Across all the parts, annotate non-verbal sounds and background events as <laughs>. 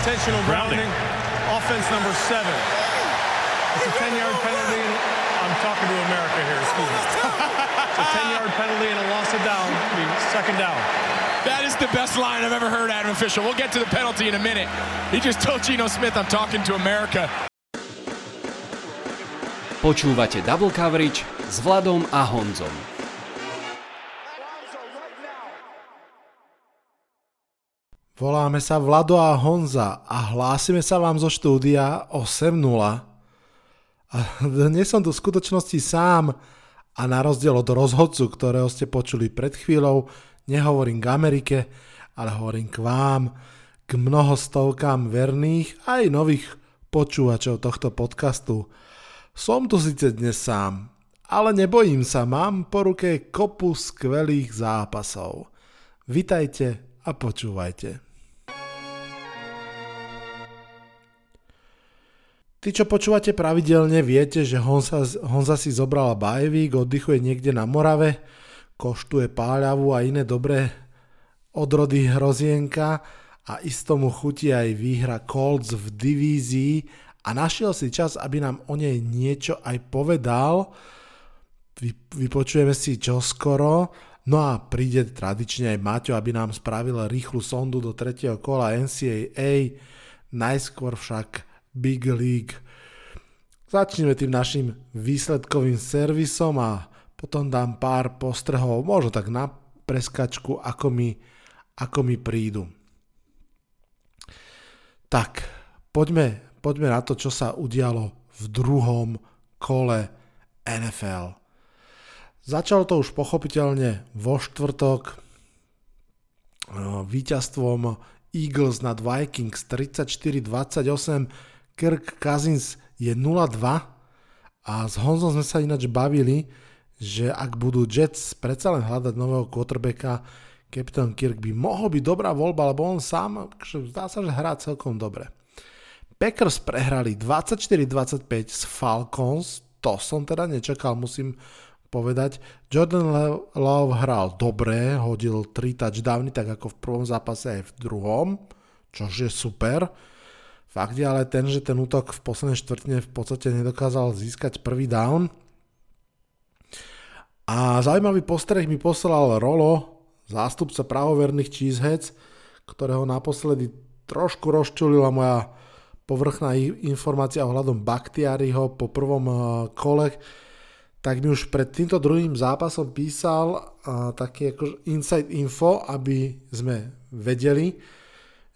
Intentional grounding. Offense number seven. It's a 10-yard penalty. I'm talking to America here, excuse me. It's a 10-yard penalty and a loss of down. Second down. That is the best line I've ever heard Adam of an official. We'll get to the penalty in a minute. He just told Geno Smith I'm talking to America. Počúvate Double Coverage s Vladom a Honzom. Voláme sa Vlado a Honza a hlásime sa vám zo štúdia 8.0. A dnes som tu v skutočnosti sám a na rozdiel od rozhodcu, ktorého ste počuli pred chvíľou, nehovorím k Amerike, ale hovorím k vám, k mnohostovkám verných aj nových počúvačov tohto podcastu. Som tu síce dnes sám, ale nebojím sa, mám po ruke kopu skvelých zápasov. Vitajte a počúvajte. Tí, čo počúvate pravidelne, viete, že Honza, Honza si zobrala bajvík, oddychuje niekde na Morave, koštuje páľavu a iné dobré odrody hrozienka a istomu chutí aj výhra Colts v divízii a našiel si čas, aby nám o nej niečo aj povedal. Vy, vypočujeme si čoskoro. No a príde tradične aj Maťo, aby nám spravil rýchlu sondu do tretieho kola NCAA, najskôr však Big League. Začneme tým našim výsledkovým servisom a potom dám pár postrehov, možno tak na preskačku, ako mi, ako mi prídu. Tak, poďme, poďme na to, čo sa udialo v druhom kole NFL. Začalo to už pochopiteľne vo štvrtok eh, víťazstvom Eagles nad Vikings 34-28 Kirk Cousins je 0-2 a s Honzom sme sa ináč bavili, že ak budú Jets predsa len hľadať nového quarterbacka, Captain Kirk by mohol byť dobrá voľba, lebo on sám, zdá sa, že hrá celkom dobre. Packers prehrali 24-25 s Falcons, to som teda nečakal, musím povedať. Jordan Love hral dobre, hodil 3 touchdowny, tak ako v prvom zápase aj v druhom, čož je super. Fakt je ale ten, že ten útok v poslednej štvrtine v podstate nedokázal získať prvý down. A zaujímavý postreh mi poslal Rolo, zástupca pravoverných cheeseheads, ktorého naposledy trošku rozčulila moja povrchná informácia ohľadom Baktiariho po prvom eh, kole, tak mi už pred týmto druhým zápasom písal uh, taký ako inside info, aby sme vedeli,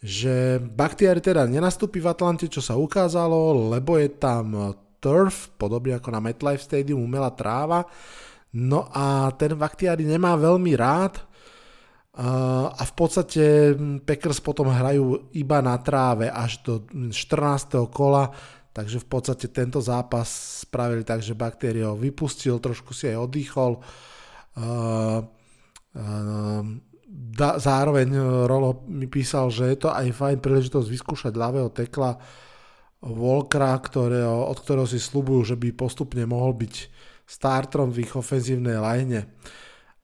že Bakhtiari teda nenastúpi v Atlante, čo sa ukázalo, lebo je tam turf, podobne ako na MetLife Stadium, umelá tráva. No a ten Bakhtiari nemá veľmi rád a v podstate Packers potom hrajú iba na tráve až do 14. kola, takže v podstate tento zápas spravili tak, že Bakhtiari ho vypustil, trošku si aj oddychol. Uh, uh, da, zároveň e, Rolo mi písal, že je to aj fajn príležitosť vyskúšať ľavého tekla Volkra, ktorého, od ktorého si slubujú, že by postupne mohol byť startrom v ich ofenzívnej line.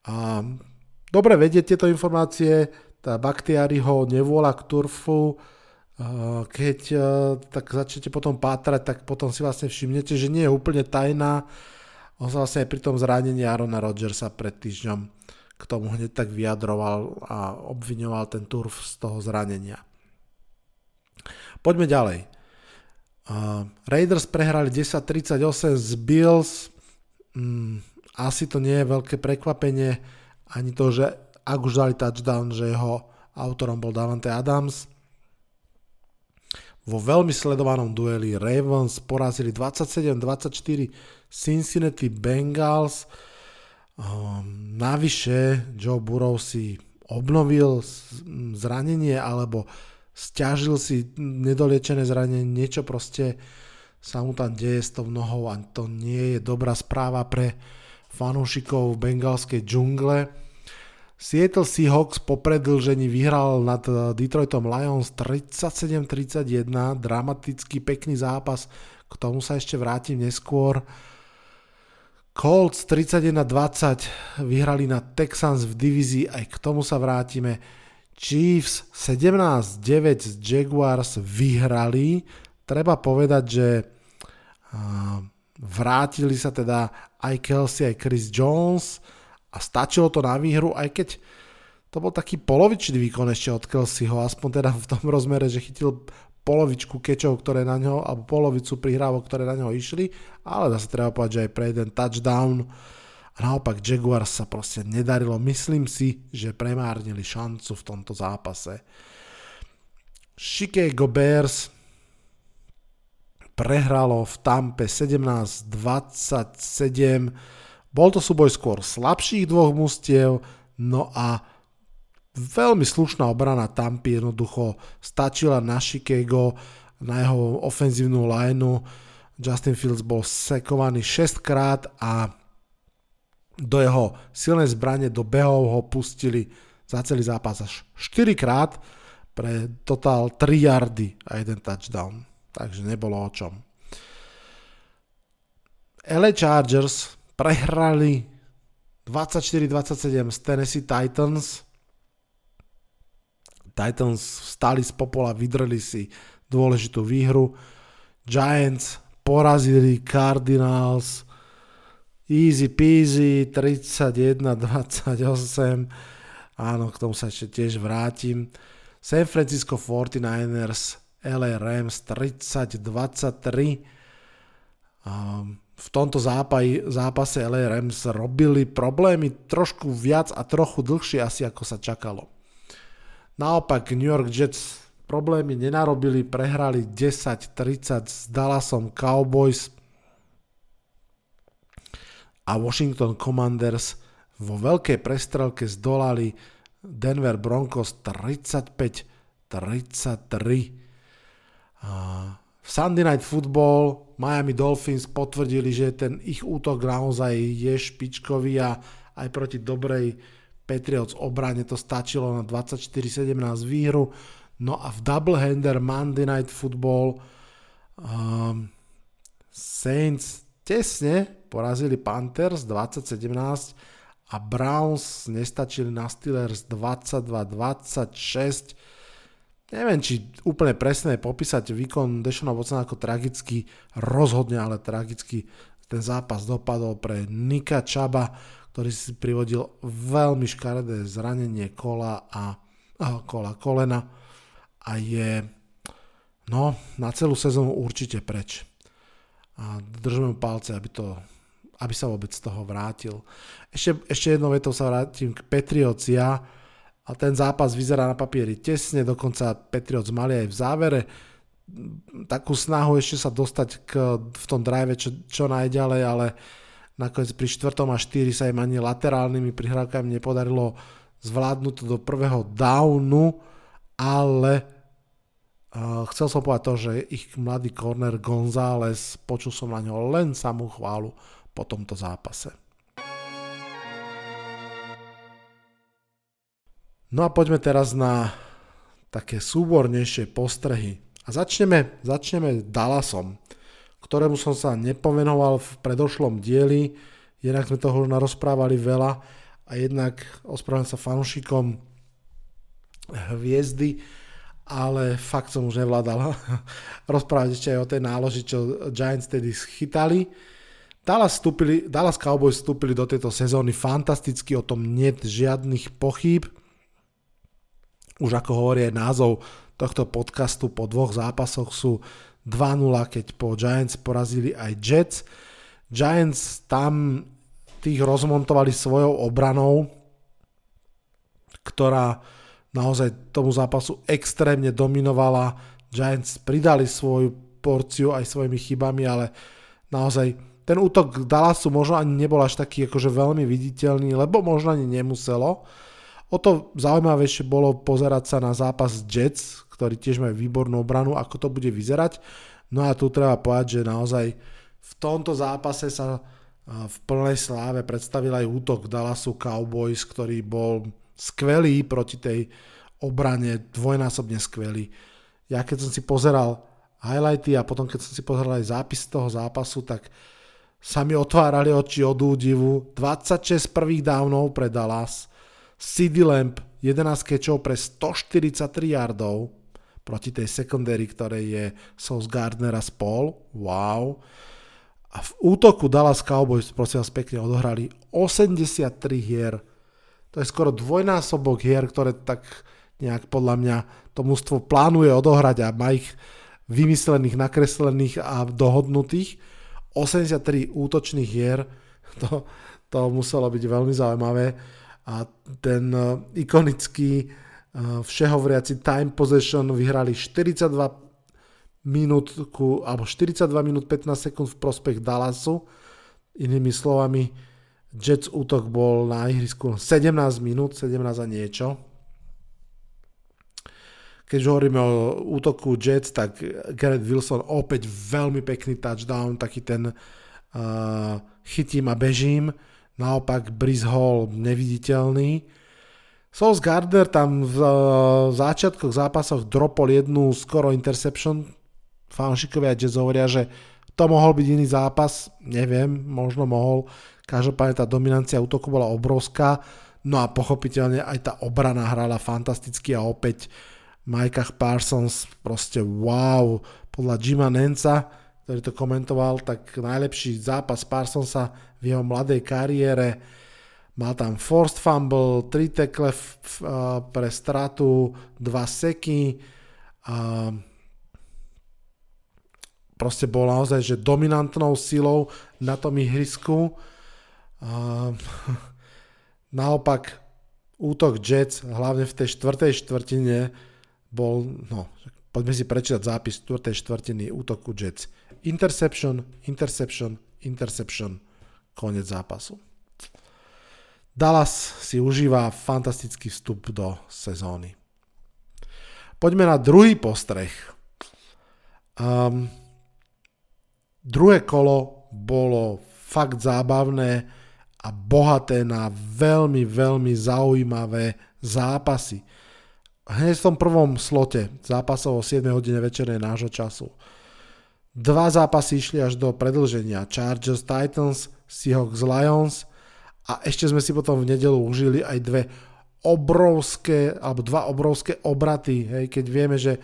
A dobre vedieť tieto informácie, tá Baktiari ho nevôľa k turfu, keď e, tak začnete potom pátrať, tak potom si vlastne všimnete, že nie je úplne tajná. On sa vlastne aj pri tom zranení Arona Rodgersa pred týždňom k tomu hneď tak vyjadroval a obviňoval ten turf z toho zranenia. Poďme ďalej. Uh, Raiders prehrali 10-38 z Bills. Mm, asi to nie je veľké prekvapenie, ani to, že ak už dali touchdown, že jeho autorom bol Davante Adams. Vo veľmi sledovanom dueli Ravens porazili 27-24 Cincinnati Bengals. Um, navyše Joe Burrow si obnovil zranenie alebo stiažil si nedoliečené zranenie, niečo proste sa mu tam deje s tou nohou a to nie je dobrá správa pre fanúšikov bengalskej džungle. Seattle Seahawks po predlžení vyhral nad eh, Detroitom Lions 37-31, dramatický pekný zápas, k tomu sa ešte vrátim neskôr. Colts 31-20 vyhrali na Texans v divízii, aj k tomu sa vrátime. Chiefs 17-9 z Jaguars vyhrali. Treba povedať, že vrátili sa teda aj Kelsey, aj Chris Jones a stačilo to na výhru, aj keď to bol taký polovičný výkon ešte od Kelseyho, aspoň teda v tom rozmere, že chytil polovičku kečov, ktoré na ňo, alebo polovicu prihrávok, ktoré na ňo išli, ale zase treba povedať, že aj pre jeden touchdown a naopak Jaguars sa proste nedarilo. Myslím si, že premárnili šancu v tomto zápase. Chicago Bears prehralo v Tampe 17-27. Bol to súboj skôr slabších dvoch mustiev, no a veľmi slušná obrana Tampy jednoducho stačila na Chicago, na jeho ofenzívnu lineu. Justin Fields bol sekovaný 6 krát a do jeho silnej zbrane, do behov ho pustili za celý zápas až 4 krát pre total 3 yardy a jeden touchdown. Takže nebolo o čom. LA Chargers prehrali 24-27 z Tennessee Titans Titans vstali z popola, vydreli si dôležitú výhru. Giants porazili Cardinals easy peasy 31-28 áno, k tomu sa ešte tiež vrátim. San Francisco 49ers LA Rams 30-23 v tomto zápase LA Rams robili problémy trošku viac a trochu dlhšie asi ako sa čakalo. Naopak New York Jets problémy nenarobili, prehrali 10-30 s Dallasom Cowboys a Washington Commanders vo veľkej prestrelke zdolali Denver Broncos 35-33. V Sunday Night Football Miami Dolphins potvrdili, že ten ich útok naozaj je špičkový a aj proti dobrej Patriots obrane to stačilo na 24-17 výhru. No a v doublehander Monday Night Football um, Saints tesne porazili Panthers 2017 a Browns nestačili na Steelers 22-26. Neviem, či úplne presne popísať výkon Dešona Watsona ako tragický, rozhodne ale tragický. Ten zápas dopadol pre Nika Čaba, ktorý si privodil veľmi škaredé zranenie kola a, a kola kolena a je no, na celú sezónu určite preč. A držme mu palce, aby, to, aby sa vôbec z toho vrátil. Ešte, ešte jednou vetou sa vrátim k Patriots ja a ten zápas vyzerá na papieri tesne, dokonca Patriots mali aj v závere takú snahu ešte sa dostať k, v tom drive čo, čo najďalej, ale Nakoniec pri 4. a 4 sa im ani laterálnymi prihrávkami nepodarilo zvládnuť to do prvého downu, ale uh, chcel som povedať to, že ich mladý corner González, počul som na ňo len samú chválu po tomto zápase. No a poďme teraz na také súbornejšie postrehy. A začneme, začneme Dallasom ktorému som sa nepovenoval v predošlom dieli, jednak sme toho už narozprávali veľa a jednak ospravedlňujem sa fanúšikom hviezdy, ale fakt som už nevládal <laughs> rozprávať ešte aj o tej náloži, čo Giants tedy schytali. Dallas, vstúpili, Dallas Cowboys vstúpili do tejto sezóny fantasticky, o tom nie žiadnych pochýb. Už ako hovorí aj názov tohto podcastu, po dvoch zápasoch sú 2-0, keď po Giants porazili aj Jets. Giants tam tých rozmontovali svojou obranou, ktorá naozaj tomu zápasu extrémne dominovala. Giants pridali svoju porciu aj svojimi chybami, ale naozaj ten útok Dallasu možno ani nebol až taký akože veľmi viditeľný, lebo možno ani nemuselo. O to zaujímavejšie bolo pozerať sa na zápas Jets, ktorí tiež majú výbornú obranu, ako to bude vyzerať. No a tu treba povedať, že naozaj v tomto zápase sa v plnej sláve predstavil aj útok Dallasu Cowboys, ktorý bol skvelý proti tej obrane, dvojnásobne skvelý. Ja keď som si pozeral highlighty a potom keď som si pozeral aj zápis toho zápasu, tak sa mi otvárali oči od údivu. 26 prvých downov pre Dallas, CD Lamp 11 kečov pre 143 yardov proti tej secondary, ktorej je Sauce Gardner a spol. Wow. A v útoku Dallas Cowboys, prosím vás pekne, odohrali 83 hier. To je skoro dvojnásobok hier, ktoré tak nejak podľa mňa to mústvo plánuje odohrať a má ich vymyslených, nakreslených a dohodnutých. 83 útočných hier, <laughs> to, to muselo byť veľmi zaujímavé. A ten uh, ikonický uh, všehovriaci time possession vyhrali 42 minút, alebo 42 minút 15 sekúnd v prospech Dallasu. Inými slovami, Jets útok bol na ihrisku 17 minút, 17 a niečo keď hovoríme o útoku Jets, tak Garrett Wilson opäť veľmi pekný touchdown, taký ten uh, chytím a bežím. Naopak Brice Hall neviditeľný. Sauce Gardner tam v uh, začiatkoch zápasoch dropol jednu skoro interception. Fanšikovia Jets hovoria, že to mohol byť iný zápas, neviem, možno mohol. Každopádne tá dominancia útoku bola obrovská, no a pochopiteľne aj tá obrana hrala fantasticky a opäť Mikeach Parsons, proste wow, podľa Jima Nenca, ktorý to komentoval, tak najlepší zápas Parsonsa v jeho mladej kariére. Mal tam forced fumble, 3 tekle pre stratu, 2 seky. A proste bol naozaj že dominantnou silou na tom ihrisku. A <laughs> naopak útok Jets, hlavne v tej štvrtej štvrtine, bol, no, poďme si prečítať zápis 4. štvrtiny útoku Jets. Interception, interception, interception, koniec zápasu. Dallas si užíva fantastický vstup do sezóny. Poďme na druhý postreh. Um, druhé kolo bolo fakt zábavné a bohaté na veľmi, veľmi zaujímavé zápasy hneď v tom prvom slote zápasov o 7 hodine večernej nášho času. Dva zápasy išli až do predlženia. Chargers Titans, Seahawks Lions a ešte sme si potom v nedelu užili aj dve obrovské, alebo dva obrovské obraty, hej, keď vieme, že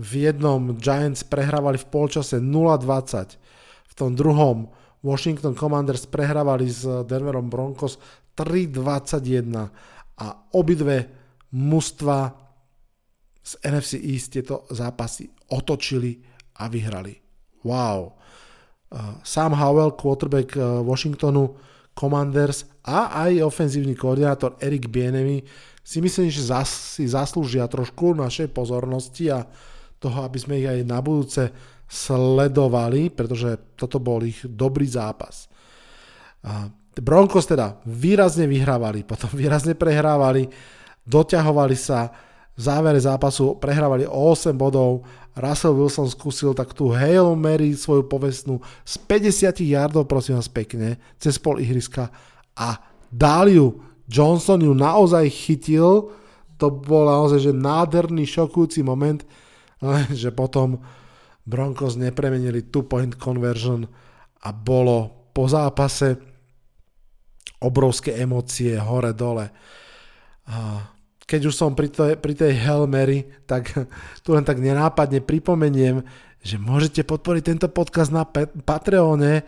v jednom Giants prehrávali v polčase 0-20, v tom druhom Washington Commanders prehrávali s Denverom Broncos 3-21 a obidve mužstva z NFC East tieto zápasy otočili a vyhrali. Wow. Uh, Sam Howell, quarterback uh, Washingtonu Commanders a aj ofenzívny koordinátor Erik Bienemy si myslím, že zas, si zaslúžia trošku našej pozornosti a toho, aby sme ich aj na budúce sledovali, pretože toto bol ich dobrý zápas. Broncos teda výrazne vyhrávali, <laughs> potom výrazne prehrávali, doťahovali sa, v závere zápasu prehrávali o 8 bodov, Russell Wilson skúsil tak tú Hail Mary svoju povestnú z 50 yardov, prosím vás pekne, cez pol ihriska a dal ju. Johnson ju naozaj chytil, to bol naozaj že nádherný, šokujúci moment, <laughs> že potom Broncos nepremenili two point conversion a bolo po zápase obrovské emócie hore-dole keď už som pri, to, pri tej Hail Mary, tak <laughs> tu len tak nenápadne pripomeniem, že môžete podporiť tento podcast na Patreone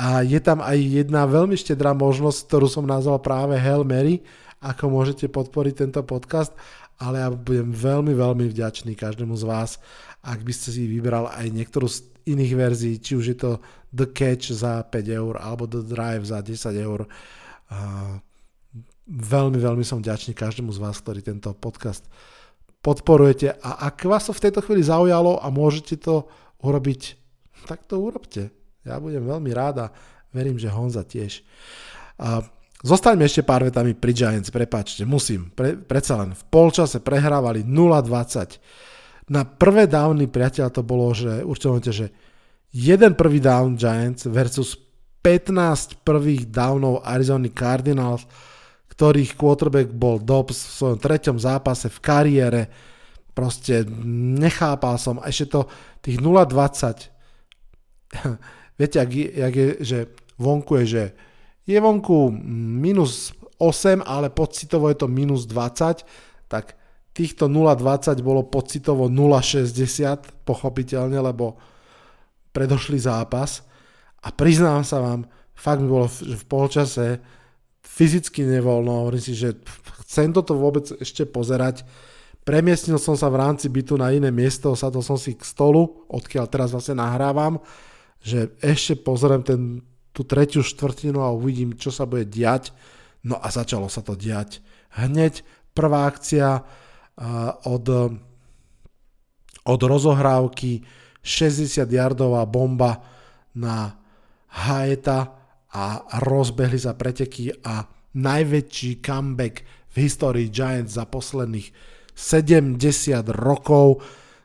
a je tam aj jedna veľmi štedrá možnosť, ktorú som nazval práve Hail Mary, ako môžete podporiť tento podcast, ale ja budem veľmi, veľmi vďačný každému z vás, ak by ste si vybral aj niektorú z iných verzií, či už je to The Catch za 5 eur, alebo The Drive za 10 eur. Uh, Veľmi, veľmi som vďačný každému z vás, ktorý tento podcast podporujete a ak vás to v tejto chvíli zaujalo a môžete to urobiť, tak to urobte. Ja budem veľmi rád a verím, že Honza tiež. A zostaňme ešte pár vetami pri Giants, prepáčte, musím. Pre, predsa len v polčase prehrávali 0-20. Na prvé downy, priateľ, to bolo, že určite že jeden prvý down Giants versus 15 prvých downov Arizona Cardinals ktorých quarterback bol Dobbs v svojom treťom zápase v kariére. Proste nechápal som. Ešte to tých 0,20. <laughs> Viete, jak, jak je, že vonku je, že je vonku minus ale pocitovo je to minus 20, tak týchto 0,20 bolo pocitovo 0,60, pochopiteľne, lebo predošli zápas. A priznám sa vám, fakt mi bolo v, v polčase fyzicky nevoľno, hovorím si, že chcem toto vôbec ešte pozerať. Premiestnil som sa v rámci bytu na iné miesto, sadol som si k stolu, odkiaľ teraz vlastne nahrávam, že ešte pozriem ten, tú tretiu štvrtinu a uvidím, čo sa bude diať. No a začalo sa to diať. Hneď prvá akcia od, od rozohrávky 60 yardová bomba na Haeta a rozbehli sa preteky a najväčší comeback v histórii Giants za posledných 70 rokov.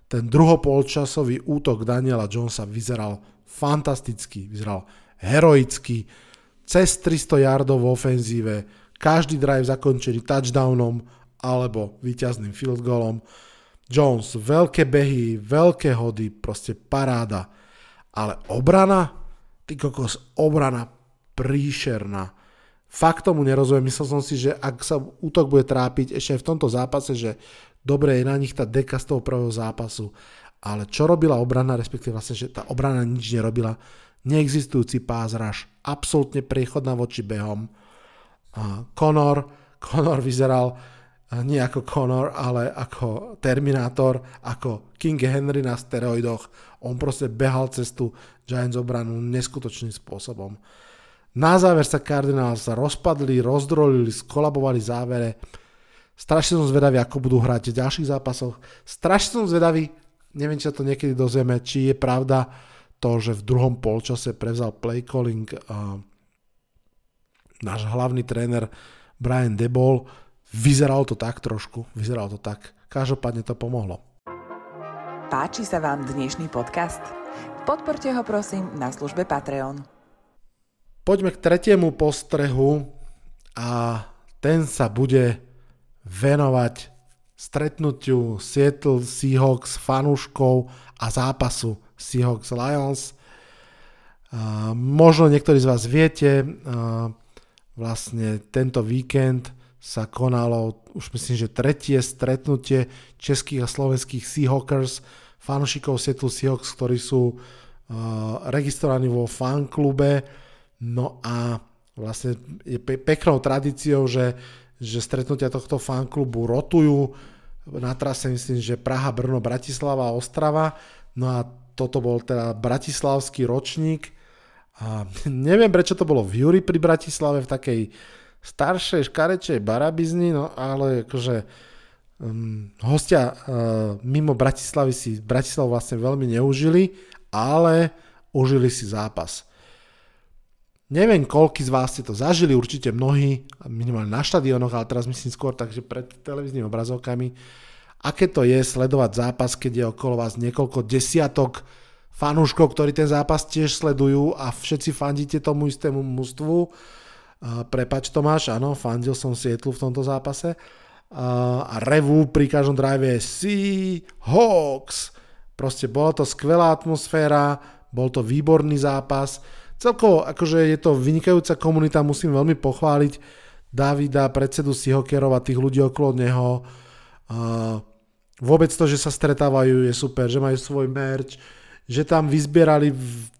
Ten druhopolčasový útok Daniela Jonesa vyzeral fantasticky, vyzeral heroicky, cez 300 yardov v ofenzíve, každý drive zakončený touchdownom alebo víťazným field goalom. Jones, veľké behy, veľké hody, proste paráda. Ale obrana, ty kokos, obrana príšerná. Fakt tomu nerozumiem, myslel som si, že ak sa útok bude trápiť ešte aj v tomto zápase, že dobre je na nich tá deka z toho prvého zápasu. Ale čo robila obrana, respektíve vlastne, že tá obrana nič nerobila, neexistujúci pás raž, absolútne priechodná voči behom. Conor, Conor vyzeral nie ako Conor, ale ako Terminátor, ako King Henry na steroidoch. On proste behal cestu Giants obranu neskutočným spôsobom. Na záver sa Cardinals rozpadli, rozdrolili, skolabovali závere. Strašne som zvedavý, ako budú hrať v ďalších zápasoch. Strašne som zvedavý, neviem, či sa to niekedy dozvieme, či je pravda to, že v druhom polčase prevzal play calling uh, náš hlavný tréner Brian Debol Vyzeralo to tak trošku, vyzeralo to tak. Každopádne to pomohlo. Páči sa vám dnešný podcast? Podporte ho prosím na službe Patreon. Poďme k tretiemu postrehu a ten sa bude venovať stretnutiu Seattle Seahawks fanúškov a zápasu Seahawks Lions. Možno niektorí z vás viete, vlastne tento víkend sa konalo už myslím, že tretie stretnutie českých a slovenských Seahawkers, fanúšikov Seattle Seahawks, ktorí sú registrovaní vo fanklube. No a vlastne je pe- peknou tradíciou, že, že stretnutia tohto fanklubu rotujú. Na trase myslím, že Praha, Brno, Bratislava Ostrava. No a toto bol teda bratislavský ročník. A <laughs> neviem, prečo to bolo v Juri pri Bratislave v takej staršej, škarečej barabizni, no ale akože um, hostia uh, mimo Bratislavy si Bratislavu vlastne veľmi neužili, ale užili si zápas. Neviem, koľky z vás ste to zažili, určite mnohí, minimálne na štadionoch, ale teraz myslím skôr takže pred televíznymi obrazovkami. Aké to je sledovať zápas, keď je okolo vás niekoľko desiatok fanúškov, ktorí ten zápas tiež sledujú a všetci fandíte tomu istému mústvu prepač Tomáš, áno, fandil som Sietlu v tomto zápase. A revu pri každom drive Sea Hawks. Proste bola to skvelá atmosféra, bol to výborný zápas. Celkovo, akože je to vynikajúca komunita, musím veľmi pochváliť Davida, predsedu Seahawkerov a tých ľudí okolo neho. vôbec to, že sa stretávajú je super, že majú svoj merch, že tam vyzbierali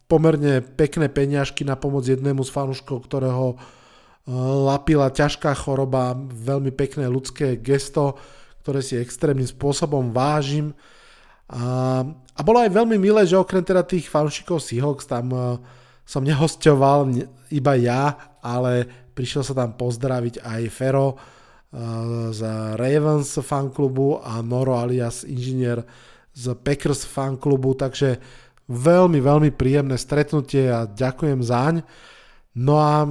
pomerne pekné peňažky na pomoc jednému z fanúškov, ktorého lapila ťažká choroba, veľmi pekné ľudské gesto, ktoré si extrémnym spôsobom vážim. A, a bolo aj veľmi milé, že okrem teda tých fanúšikov Seahawks tam uh, som nehostoval iba ja, ale prišiel sa tam pozdraviť aj Fero uh, z Ravens fanklubu a Noro alias inžinier z Packers fanklubu, takže veľmi, veľmi príjemné stretnutie a ďakujem zaň. No a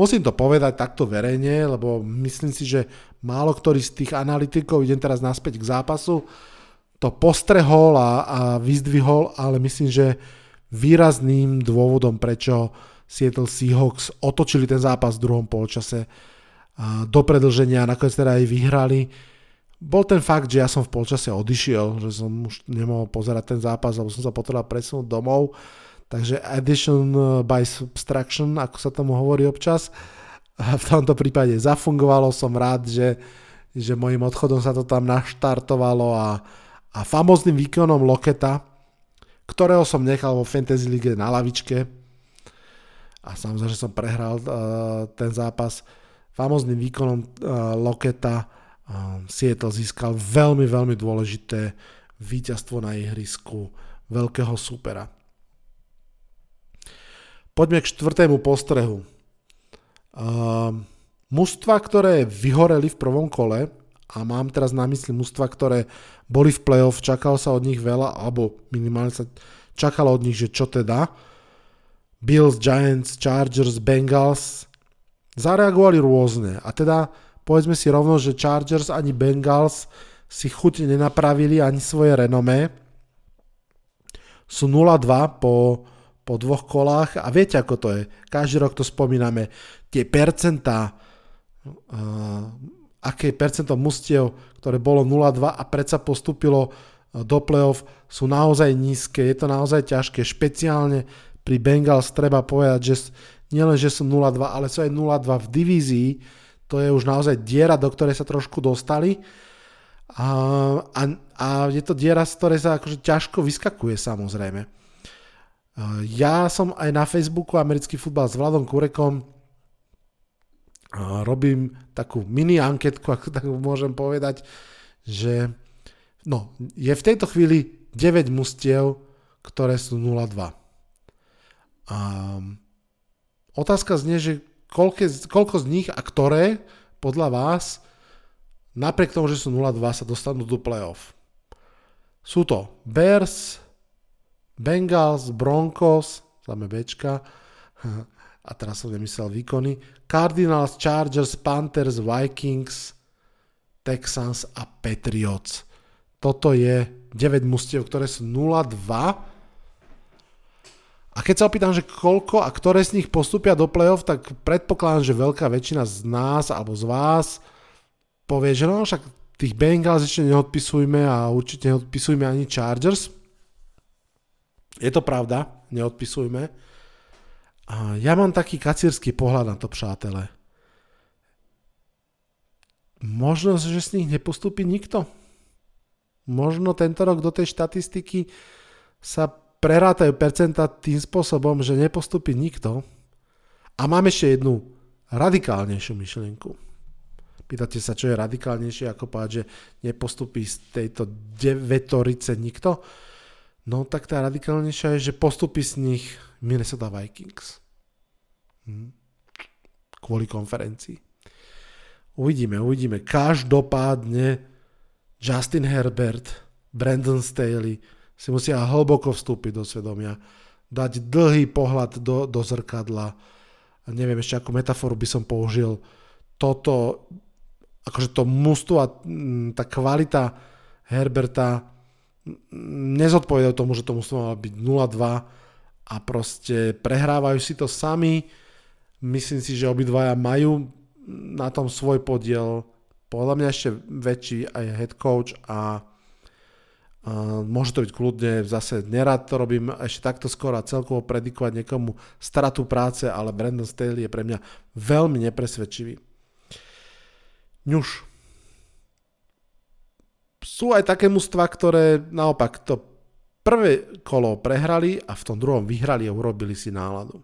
Musím to povedať takto verejne, lebo myslím si, že málo ktorý z tých analytikov, idem teraz naspäť k zápasu, to postrehol a, a vyzdvihol, ale myslím, že výrazným dôvodom, prečo Seattle Seahawks otočili ten zápas v druhom polčase do predlženia a nakoniec teda aj vyhrali, bol ten fakt, že ja som v polčase odišiel, že som už nemohol pozerať ten zápas, alebo som sa potreboval presunúť domov Takže addition uh, by subtraction, ako sa tomu hovorí občas. v tomto prípade zafungovalo. Som rád, že, že môjim odchodom sa to tam naštartovalo a, a famozným výkonom Loketa, ktorého som nechal vo Fantasy League na lavičke a samozrejme, že som prehral uh, ten zápas. Famozným výkonom uh, Loketa uh, Seattle získal veľmi, veľmi dôležité víťazstvo na ihrisku veľkého supera. Poďme k štvrtému postrehu. Uh, mužstva, ktoré vyhoreli v prvom kole, a mám teraz na mysli mužstva, ktoré boli v playoff, čakalo sa od nich veľa, alebo minimálne sa čakalo od nich, že čo teda. Bills, Giants, Chargers, Bengals zareagovali rôzne. A teda povedzme si rovno, že Chargers ani Bengals si chuť nenapravili ani svoje renomé. Sú 0-2 po po dvoch kolách a viete ako to je. Každý rok to spomíname. Tie percentá, uh, aké percento mustiev, ktoré bolo 0,2 a predsa postupilo do play-off, sú naozaj nízke. Je to naozaj ťažké. Špeciálne pri Bengals treba povedať, že nielen, že sú 0,2, ale sú aj 0,2 v divízii. To je už naozaj diera, do ktorej sa trošku dostali. A, a, a je to diera, z ktorej sa akože ťažko vyskakuje samozrejme. Ja som aj na Facebooku Americký futbal s Vladom Kurekom robím takú mini anketku, ak tak môžem povedať, že no, je v tejto chvíli 9 mustiev, ktoré sú 0-2. A otázka znie, že koľko, koľko z nich a ktoré podľa vás napriek tomu, že sú 0-2 sa dostanú do playoff. Sú to Bears, Bengals, Broncos, zame Bčka, <laughs> a teraz som nemyslel výkony, Cardinals, Chargers, Panthers, Vikings, Texans a Patriots. Toto je 9 mustiev, ktoré sú 0-2. A keď sa opýtam, že koľko a ktoré z nich postupia do play-off, tak predpokladám, že veľká väčšina z nás alebo z vás povie, že no však tých Bengals ešte neodpisujme a určite neodpisujme ani Chargers. Je to pravda, neodpisujme. A ja mám taký kacírsky pohľad na to, přátelé. Možno, že z nich nepostupí nikto. Možno tento rok do tej štatistiky sa prerátajú percenta tým spôsobom, že nepostupí nikto. A mám ešte jednu radikálnejšiu myšlienku. Pýtate sa, čo je radikálnejšie, ako povedať, že nepostupí z tejto devetorice nikto. No tak tá radikálnejšia je, že postupí z nich Minnesota Vikings. Hm. Kvôli konferencii. Uvidíme, uvidíme. Každopádne Justin Herbert, Brandon Staley si musia hlboko vstúpiť do svedomia, dať dlhý pohľad do, do zrkadla. Neviem ešte, akú metaforu by som použil. Toto, akože to mužstvo a hm, tá kvalita Herberta nezodpovedajú tomu, že to muselo mať byť 0-2 a proste prehrávajú si to sami. Myslím si, že obidvaja majú na tom svoj podiel. Podľa mňa ešte väčší aj head coach a Uh, môže to byť kľudne, zase nerad to robím ešte takto skoro a celkovo predikovať niekomu stratu práce, ale Brandon Staley je pre mňa veľmi nepresvedčivý. Ňuž, sú aj také mužstva, ktoré naopak to prvé kolo prehrali a v tom druhom vyhrali a urobili si náladu.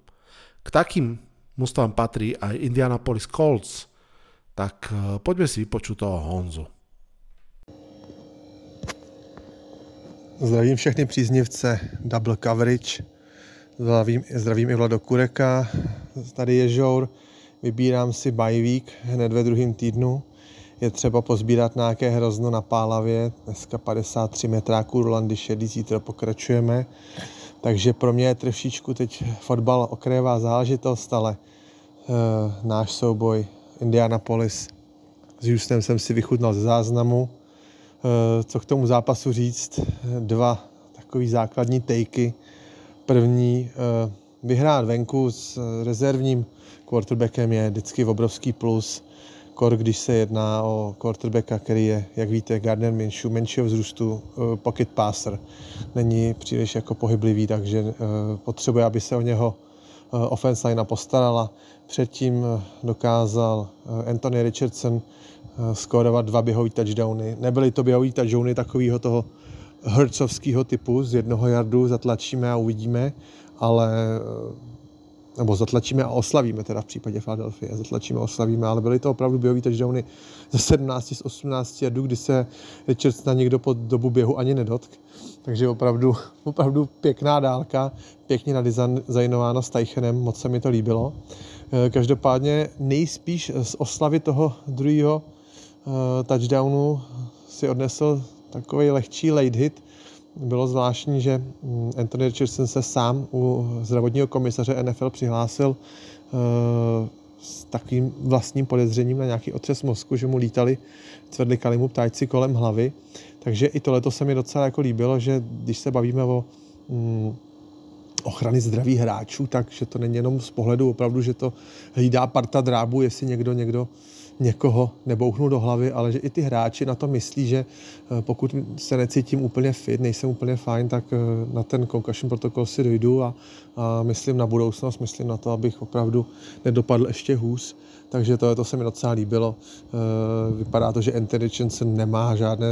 K takým mužstvám patrí aj Indianapolis Colts, tak eh, poďme si vypočuť toho Honzu. Zdravím všechny příznivce Double Coverage. Zdravím, zdravím i Vlado Kureka. Tady je Žour. Vybírám si week hned ve druhém týdnu je třeba pozbírat nějaké hrozno na Pálavě. Dneska 53 metráků Rolandy šedý, zítra pokračujeme. Takže pro mě je trošičku teď fotbal okrajová záležitost, ale e, náš souboj Indianapolis s Houstonem jsem si vychutnal ze záznamu. E, co k tomu zápasu říct? Dva takový základní tejky. První, e, vyhrát venku s rezervním quarterbackem je vždycky obrovský plus kor když se jedná o quarterbacka, který je, jak víte, Gardner Minshew, menšího vzrůstu, uh, pocket passer. Není příliš jako pohyblivý, takže uh, potřebuje, aby se o něho offense line postarala. Předtím dokázal Anthony Richardson skórovat dva běhový touchdowny. Nebyly to běhový touchdowny takového toho hercovského typu z jednoho jardu zatlačíme a uvidíme, ale nebo zatlačíme a oslavíme teda v případě Philadelphia, zatlačíme a oslavíme, ale byly to opravdu běhový touchdowny ze 17 z 18 jardů, kdy se Richards na někdo pod dobu běhu ani nedotk. Takže opravdu, <laughs> opravdu pěkná dálka, pěkně nadizajnována s Teichenem, moc se mi to líbilo. Eh, každopádně nejspíš z oslavy toho druhého eh, touchdownu si odnesl takový lehčí late hit, bylo zvláštní, že mm, Anthony Richardson se sám u zdravotního komisaře NFL přihlásil eh, s takovým vlastním podezřením na nějaký otřes mozku, že mu lítali, cvedlikali mu ptáčci kolem hlavy. Takže i tohle se mi docela jako líbilo, že když se bavíme o mm, ochrany zdraví hráčů, takže to není jenom z pohledu opravdu, že to hlídá parta drábu, jestli někdo někdo někoho nebouchnu do hlavy, ale že i ty hráči na to myslí, že eh, pokud se necítím úplně fit, nejsem úplně fajn, tak eh, na ten concussion protokol si dojdu a, a myslím na budoucnost, myslím na to, abych opravdu nedopadl ještě hůř. Takže to, to se mi docela líbilo. Eh, vypadá to, že Anthony Richardson nemá žádné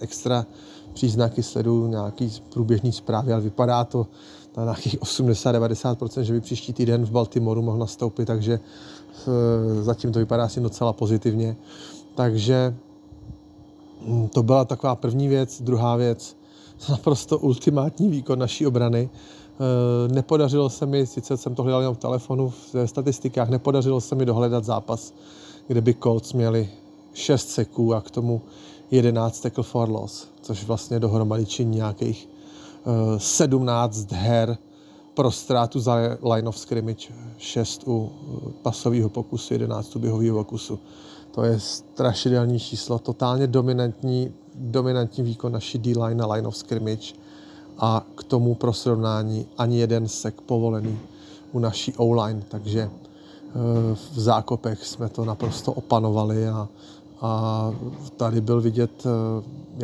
extra příznaky, sledu nějaký průběžný zprávy, ale vypadá to na nějakých 80-90%, že by příští týden v Baltimoru mohl nastoupit, takže zatím to vypadá asi docela pozitivně. Takže hm, to byla taková první věc. Druhá věc, <laughs> naprosto ultimátní výkon naší obrany. Eh, nepodařilo se mi, sice jsem to hledal jenom v telefonu, v statistikách, nepodařilo se mi dohledat zápas, kde by Colts měli 6 seků a k tomu 11 tackle for loss, což vlastně dohromady činí nějakých 17 eh, her pro ztrátu za line of scrimmage 6 u pasového pokusu, 11 u běhového pokusu. To je strašidelný číslo, totálně dominantní, dominantní výkon naší D-line na line of scrimmage a k tomu pro srovnání ani jeden sek povolený u naší O-line, takže eh, v zákopech jsme to naprosto opanovali a, a tady byl vidět eh,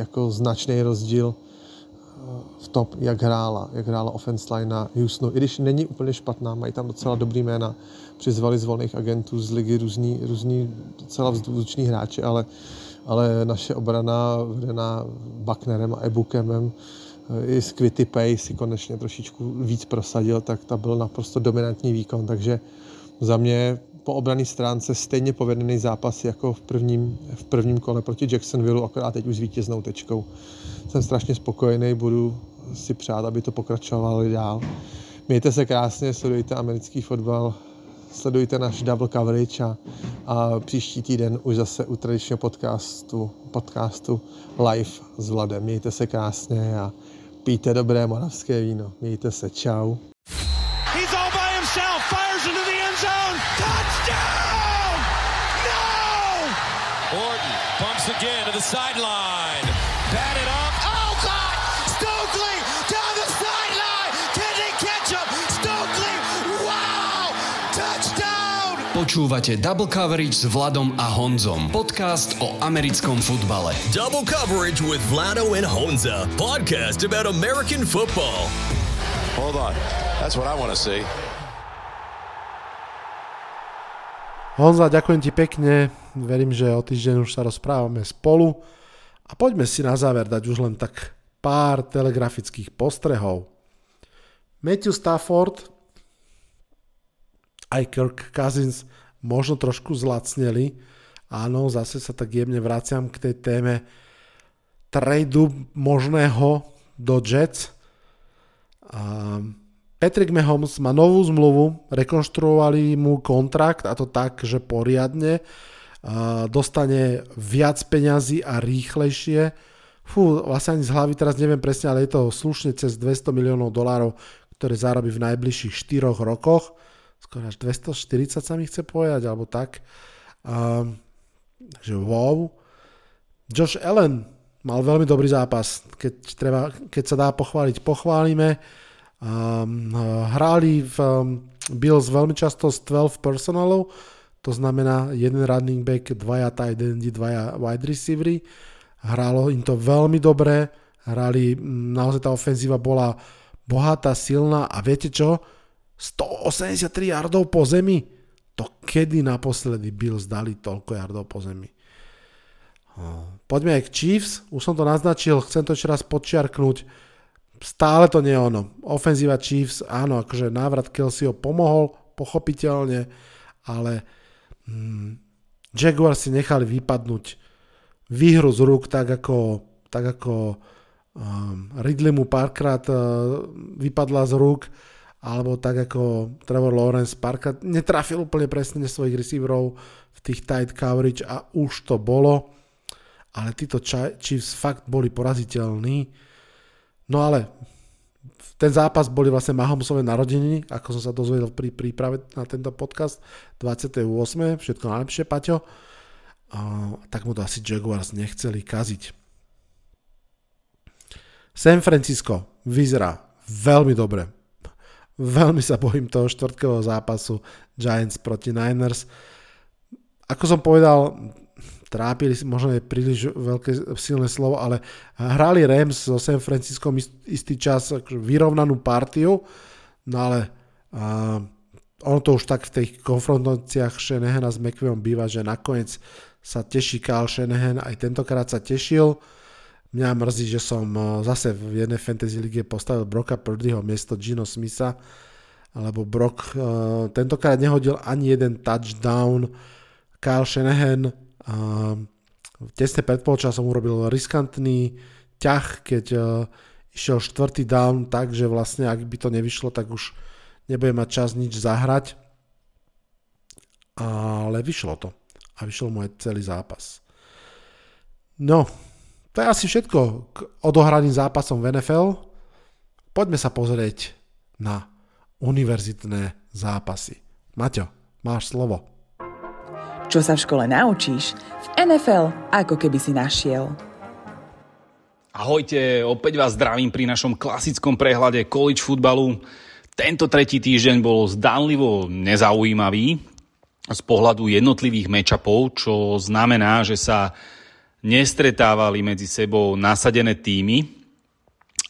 jako značný rozdíl v top, jak hrála, jak hrála offense line na Houstonu. I když není úplně špatná, mají tam docela dobrý jména. Přizvali z volných agentů z ligy různý, různý docela vzdušní hráči, ale, ale naše obrana vedená Bucknerem a Ebukemem eh, i s Quitty Pay si konečně trošičku víc prosadil, tak ta byl naprosto dominantní výkon, takže za mě po obrané stránce stejně povedený zápas jako v prvním, v prvním kole proti Jacksonville, akorát teď už s vítěznou tečkou. Jsem strašně spokojený, budu si přát, aby to pokračovalo dál. Mějte se krásně, sledujte americký fotbal, sledujte náš double coverage a, a příští týden už zase u tradičního podcastu, podcastu live s Vladem. Mějte se krásně a pijte dobré moravské víno. Mějte se, čau. Again to the sideline. Batted up. Oh, God! Stokely down the sideline. Can they catch him? Stokely! Wow! Touchdown! Počúvate Double Coverage s Vladom a Honzom. Podcast o americkom futbale. Double Coverage with Vlado and Honza. Podcast about American football. Hold on. That's what I want to see. Honza, ďakujem ti pekne. Verím, že o týždeň už sa rozprávame spolu. A poďme si na záver dať už len tak pár telegrafických postrehov. Matthew Stafford aj Kirk Cousins možno trošku zlacneli. Áno, zase sa tak jemne vraciam k tej téme tradu možného do Jets. A Patrick Mahomes má novú zmluvu, rekonštruovali mu kontrakt a to tak, že poriadne dostane viac peňazí a rýchlejšie. Fú, vlastne ani z hlavy teraz neviem presne, ale je to slušne cez 200 miliónov dolárov, ktoré zarobí v najbližších 4 rokoch. Skoro až 240 sa mi chce povedať, alebo tak. Uh, takže wow. Josh Allen mal veľmi dobrý zápas. Keď, treba, keď sa dá pochváliť, pochválime. Um, hráli v um, Bills veľmi často z 12 personalov, to znamená jeden running back, dvaja tight endy, dvaja wide receivery. Hrálo im to veľmi dobre, hrali, naozaj tá ofenzíva bola bohatá, silná a viete čo? 183 yardov po zemi. To kedy naposledy Bills dali toľko yardov po zemi? Poďme aj k Chiefs. Už som to naznačil, chcem to ešte raz podčiarknúť. Stále to nie je ono. Ofenzíva Chiefs, áno, akože návrat Kelseyho pomohol, pochopiteľne, ale hmm, Jaguars si nechali vypadnúť výhru z rúk tak ako, tak ako um, Ridley mu párkrát uh, vypadla z rúk alebo tak ako Trevor Lawrence párkrát netrafil úplne presne svojich receiverov v tých tight coverage a už to bolo. Ale títo Chiefs fakt boli poraziteľní. No ale ten zápas boli vlastne Mahomsové narodeniny, ako som sa dozvedel pri príprave na tento podcast, 28. Všetko najlepšie, Paťo. Uh, tak mu to asi Jaguars nechceli kaziť. San Francisco vyzerá veľmi dobre. Veľmi sa bojím toho štvrtkového zápasu Giants proti Niners. Ako som povedal, trápili, možno je príliš veľké silné slovo, ale hrali Rams so San Francisco istý čas akože vyrovnanú partiu, no ale uh, ono to už tak v tých konfrontáciách Shanahana s McVeom býva, že nakoniec sa teší Kyle Shanahan, aj tentokrát sa tešil. Mňa mrzí, že som zase v jednej fantasy lige postavil Broka Purdyho miesto Gino Smitha, lebo Brock uh, tentokrát nehodil ani jeden touchdown. Kyle Shanahan tesne pred polčasom urobil riskantný ťah, keď uh, išiel štvrtý down tak, že vlastne ak by to nevyšlo, tak už nebude mať čas nič zahrať. Ale vyšlo to. A vyšiel mu aj celý zápas. No, to je asi všetko k odohraným zápasom v NFL. Poďme sa pozrieť na univerzitné zápasy. Maťo, máš slovo. Čo sa v škole naučíš, v NFL ako keby si našiel. Ahojte, opäť vás zdravím pri našom klasickom prehľade college futbalu. Tento tretí týždeň bol zdanlivo nezaujímavý z pohľadu jednotlivých mečapov, čo znamená, že sa nestretávali medzi sebou nasadené týmy,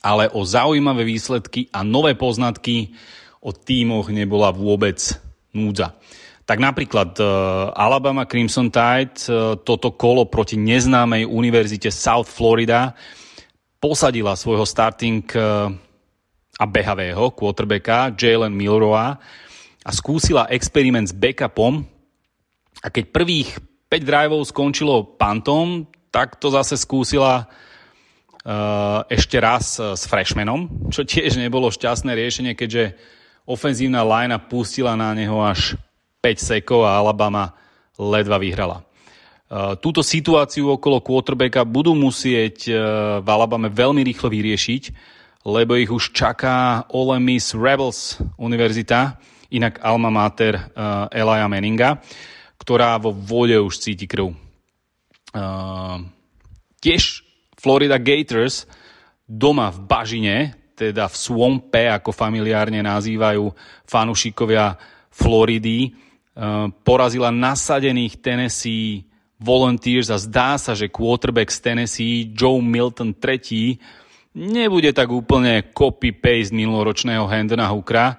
ale o zaujímavé výsledky a nové poznatky o týmoch nebola vôbec núdza. Tak napríklad uh, Alabama Crimson Tide uh, toto kolo proti neznámej univerzite South Florida posadila svojho starting uh, a behavého quarterbacka Jalen Milroa a skúsila experiment s backupom. A keď prvých 5 driveov skončilo pantom, tak to zase skúsila uh, ešte raz s freshmanom, čo tiež nebolo šťastné riešenie, keďže ofenzívna linea pustila na neho až 5 sekov a Alabama ledva vyhrala. E, túto situáciu okolo quarterbacka budú musieť e, v Alabame veľmi rýchlo vyriešiť, lebo ich už čaká Ole Miss Rebels univerzita, inak alma mater uh, Elijah Manninga, ktorá vo vode už cíti krv. Tiež Florida Gators doma v Bažine, teda v Swampe, ako familiárne nazývajú fanúšikovia Floridy, porazila nasadených Tennessee Volunteers a zdá sa, že quarterback z Tennessee Joe Milton III nebude tak úplne copy-paste minuloročného Hendona Hookera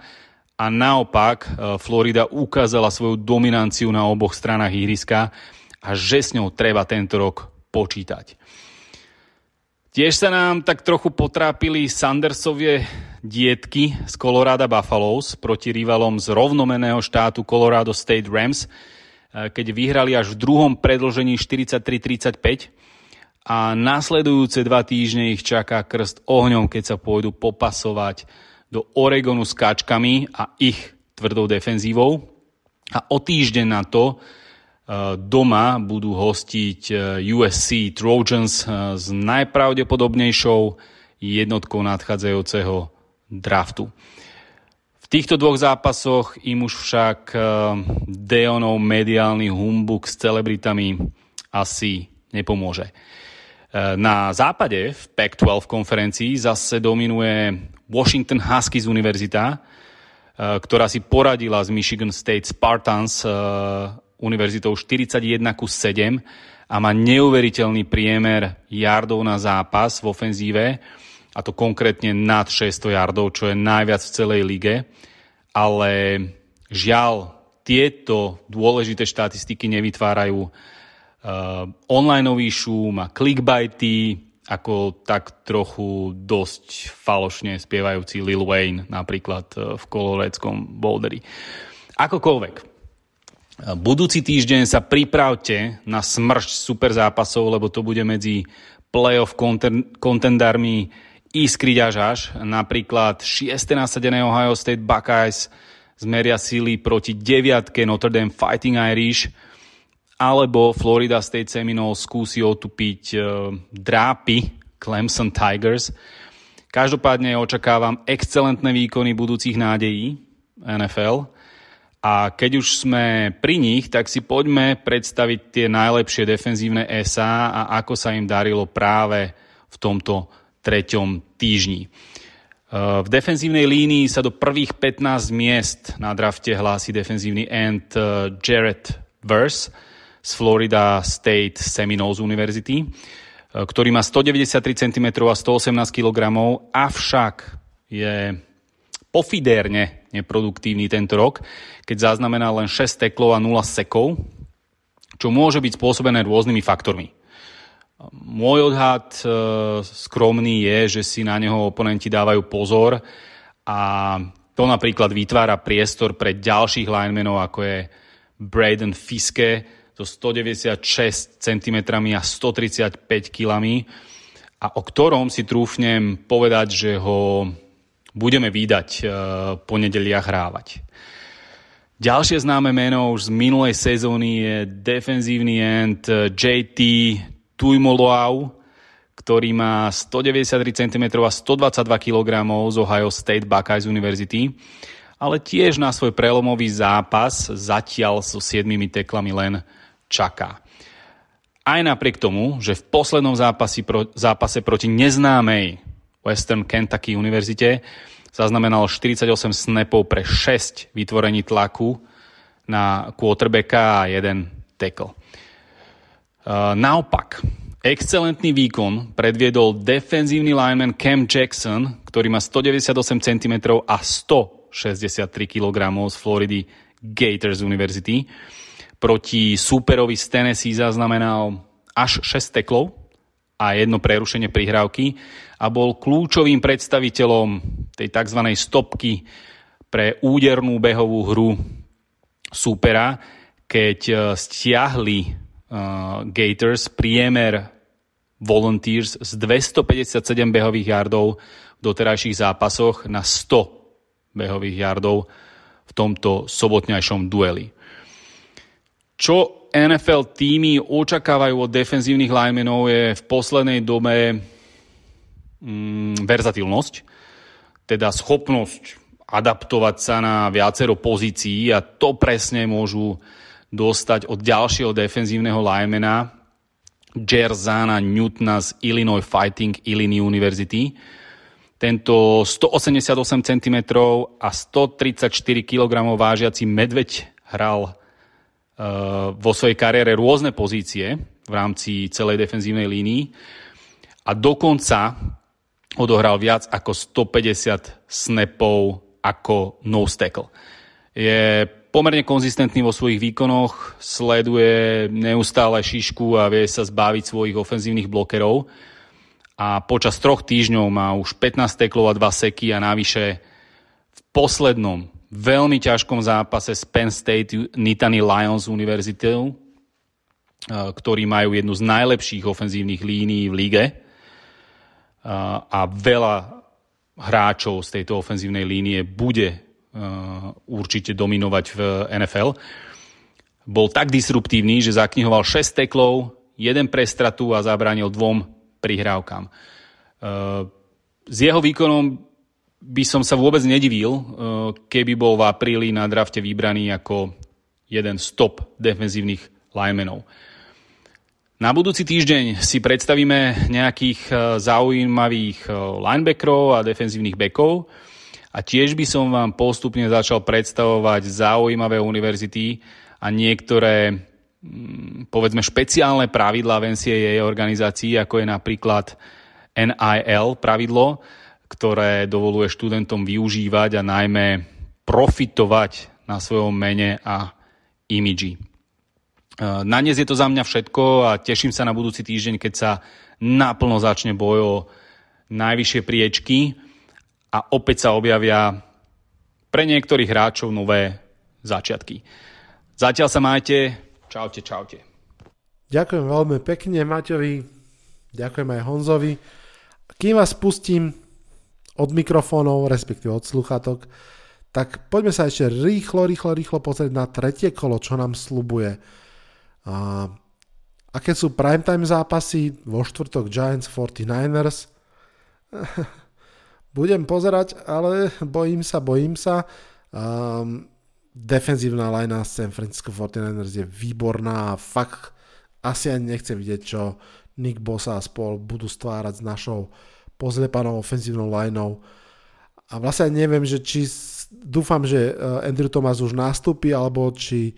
a naopak eh, Florida ukázala svoju dominanciu na oboch stranách ihriska a že s ňou treba tento rok počítať. Tiež sa nám tak trochu potrápili Sandersovie dietky z Colorado Buffaloes proti rivalom z rovnomeného štátu Colorado State Rams, eh, keď vyhrali až v druhom predlžení 43-35 a následujúce dva týždne ich čaká krst ohňom, keď sa pôjdu popasovať do Oregonu s kačkami a ich tvrdou defenzívou. A o týždeň na to doma budú hostiť eh, USC Trojans eh, s najpravdepodobnejšou jednotkou nadchádzajúceho draftu. V týchto dvoch zápasoch im už však Deonov mediálny humbuk s celebritami asi nepomôže. Na západe v Pac-12 konferencii zase dominuje Washington Huskies univerzita, ktorá si poradila z Michigan State Spartans univerzitou 41 ku 7 a má neuveriteľný priemer yardov na zápas v ofenzíve, a to konkrétne nad 600 yardov, čo je najviac v celej lige. ale žiaľ, tieto dôležité štatistiky nevytvárajú uh, onlineový šum a clickbaity, ako tak trochu dosť falošne spievajúci Lil Wayne napríklad uh, v koloreckom Boulderi. Akokoľvek, budúci týždeň sa pripravte na smršť super zápasov, lebo to bude medzi playoff kontendármi iskriť až. Napríklad 6. nasadené Ohio State Buckeyes zmeria síly proti deviatke Notre Dame Fighting Irish alebo Florida State Seminoles skúsi otupiť uh, drápy Clemson Tigers. Každopádne očakávam excelentné výkony budúcich nádejí NFL a keď už sme pri nich, tak si poďme predstaviť tie najlepšie defenzívne SA a ako sa im darilo práve v tomto treťom týždni. Uh, v defenzívnej línii sa do prvých 15 miest na drafte hlási defenzívny end uh, Jared Verse z Florida State Seminoles University, uh, ktorý má 193 cm a 118 kg, avšak je pofidérne neproduktívny tento rok, keď zaznamená len 6 teklov a 0 sekov, čo môže byť spôsobené rôznymi faktormi. Môj odhad e, skromný je, že si na neho oponenti dávajú pozor a to napríklad vytvára priestor pre ďalších linemenov, ako je Braden Fiske so 196 cm a 135 kg a o ktorom si trúfnem povedať, že ho budeme výdať e, po nedeliach hrávať. Ďalšie známe meno už z minulej sezóny je defenzívny end e, JT Tuimoloau, ktorý má 193 cm a 122 kg z Ohio State Buckeyes University, ale tiež na svoj prelomový zápas zatiaľ so 7 teklami len čaká. Aj napriek tomu, že v poslednom zápase, zápase proti neznámej Western Kentucky univerzite zaznamenal 48 snapov pre 6 vytvorení tlaku na quarterbacka a jeden tackle. Naopak, excelentný výkon predviedol defenzívny lineman Cam Jackson, ktorý má 198 cm a 163 kg z Floridy Gators University. Proti súperovi z Tennessee zaznamenal až 6 teklov a jedno prerušenie prihrávky a bol kľúčovým predstaviteľom tej tzv. stopky pre údernú behovú hru súpera, keď eh, stiahli uh, Gators priemer Volunteers z 257 behových yardov v doterajších zápasoch na 100 behových yardov v tomto sobotňajšom dueli. Čo NFL týmy očakávajú od defenzívnych linemenov je v poslednej dobe mm, verzatilnosť, teda schopnosť adaptovať sa na viacero pozícií a to presne môžu dostať od ďalšieho defenzívneho linemana Jerzana Newtona z Illinois Fighting Illinois University. Tento 188 cm a 134 kg vážiaci medveď hral vo svojej kariére rôzne pozície v rámci celej defenzívnej línii a dokonca odohral viac ako 150 snapov ako nose tackle. Je pomerne konzistentný vo svojich výkonoch, sleduje neustále šišku a vie sa zbaviť svojich ofenzívnych blokerov. A počas troch týždňov má už 15 teklov a 2 seky a navyše v poslednom veľmi ťažkom zápase s Penn State Nittany Lions univerzitou, eh, ktorí majú jednu z najlepších ofenzívnych línií v lige eh, a veľa hráčov z tejto ofenzívnej línie bude Uh, určite dominovať v NFL. Bol tak disruptívny, že zaknihoval 6 teklov, jeden pre stratu a zabránil dvom prihrávkam. S jeho výkonom by som sa vôbec nedivil, uh, keby bol v apríli na drafte vybraný ako jeden z top defenzívnych linemenov. Na budúci týždeň si predstavíme nejakých zaujímavých linebackerov a defenzívnych backov. A tiež by som vám postupne začal predstavovať zaujímavé univerzity a niektoré mm, povedzme špeciálne pravidlá v NCAA organizácií, ako je napríklad NIL pravidlo, ktoré dovoluje študentom využívať a najmä profitovať na svojom mene a imidži. Na dnes je to za mňa všetko a teším sa na budúci týždeň, keď sa naplno začne boj o najvyššie priečky a opäť sa objavia pre niektorých hráčov nové začiatky. Zatiaľ sa majte. Čaute, čaute. Ďakujem veľmi pekne Maťovi, ďakujem aj Honzovi. Kým vás pustím od mikrofónov, respektíve od sluchatok, tak poďme sa ešte rýchlo, rýchlo, rýchlo pozrieť na tretie kolo, čo nám slubuje. A aké sú primetime zápasy vo štvrtok Giants 49ers? <laughs> Budem pozerať, ale bojím sa, bojím sa. Um, defenzívna linea San Francisco 49ers je výborná a fakt asi ani nechcem vidieť, čo Nick Bosa a spol budú stvárať s našou pozlepanou ofenzívnou lineou. A vlastne neviem, že či dúfam, že Andrew Thomas už nastúpi, alebo či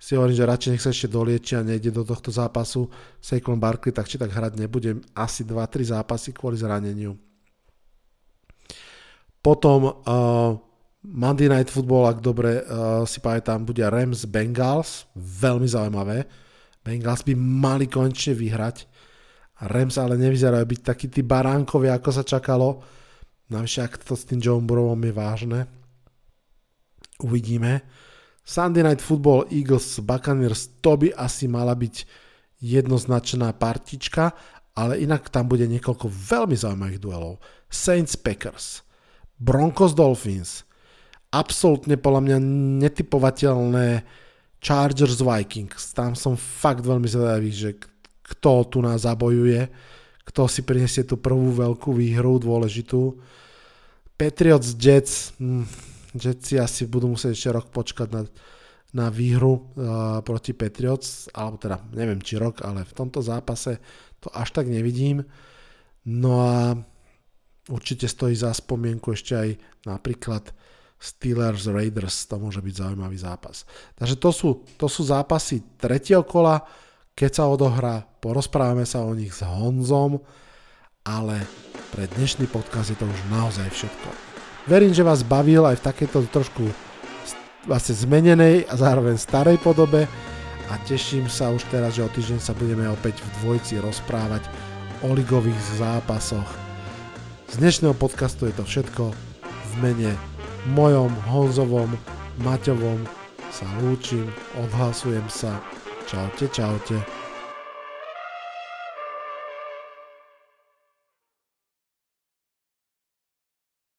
si hovorím, že radšej nech sa ešte dolieči a nejde do tohto zápasu Saquon Barkley, tak či tak hrať nebudem asi 2-3 zápasy kvôli zraneniu. Potom uh, Monday Night Football, ak dobre uh, si pamätám, bude Rams Bengals, veľmi zaujímavé. Bengals by mali konečne vyhrať. Rams ale nevyzerajú byť takí tí baránkovi, ako sa čakalo. Navyše, ak to s tým Joe Burrowom je vážne. Uvidíme. Sunday Night Football Eagles Buccaneers, to by asi mala byť jednoznačná partička, ale inak tam bude niekoľko veľmi zaujímavých duelov. Saints Packers, Broncos Dolphins, absolútne podľa mňa netypovateľné Chargers Vikings. Tam som fakt veľmi zvedavý, že kto tu nás zabojuje, kto si prinesie tú prvú veľkú výhru, dôležitú. Patriots Jets, hm, Jetsi asi budú musieť ešte rok počkať na, na výhru uh, proti Patriots, alebo teda neviem či rok, ale v tomto zápase to až tak nevidím. No a určite stojí za spomienku ešte aj napríklad Steelers Raiders, to môže byť zaujímavý zápas. Takže to sú, to sú zápasy tretieho kola, keď sa odohrá, porozprávame sa o nich s Honzom, ale pre dnešný podcast je to už naozaj všetko. Verím, že vás bavil aj v takejto trošku vlastne zmenenej a zároveň starej podobe a teším sa už teraz, že o týždeň sa budeme opäť v dvojci rozprávať o ligových zápasoch. Z dnešného podcastu je to všetko. V mene mojom, Honzovom, Maťovom sa lúčim, odhlasujem sa. Čaute, čaute.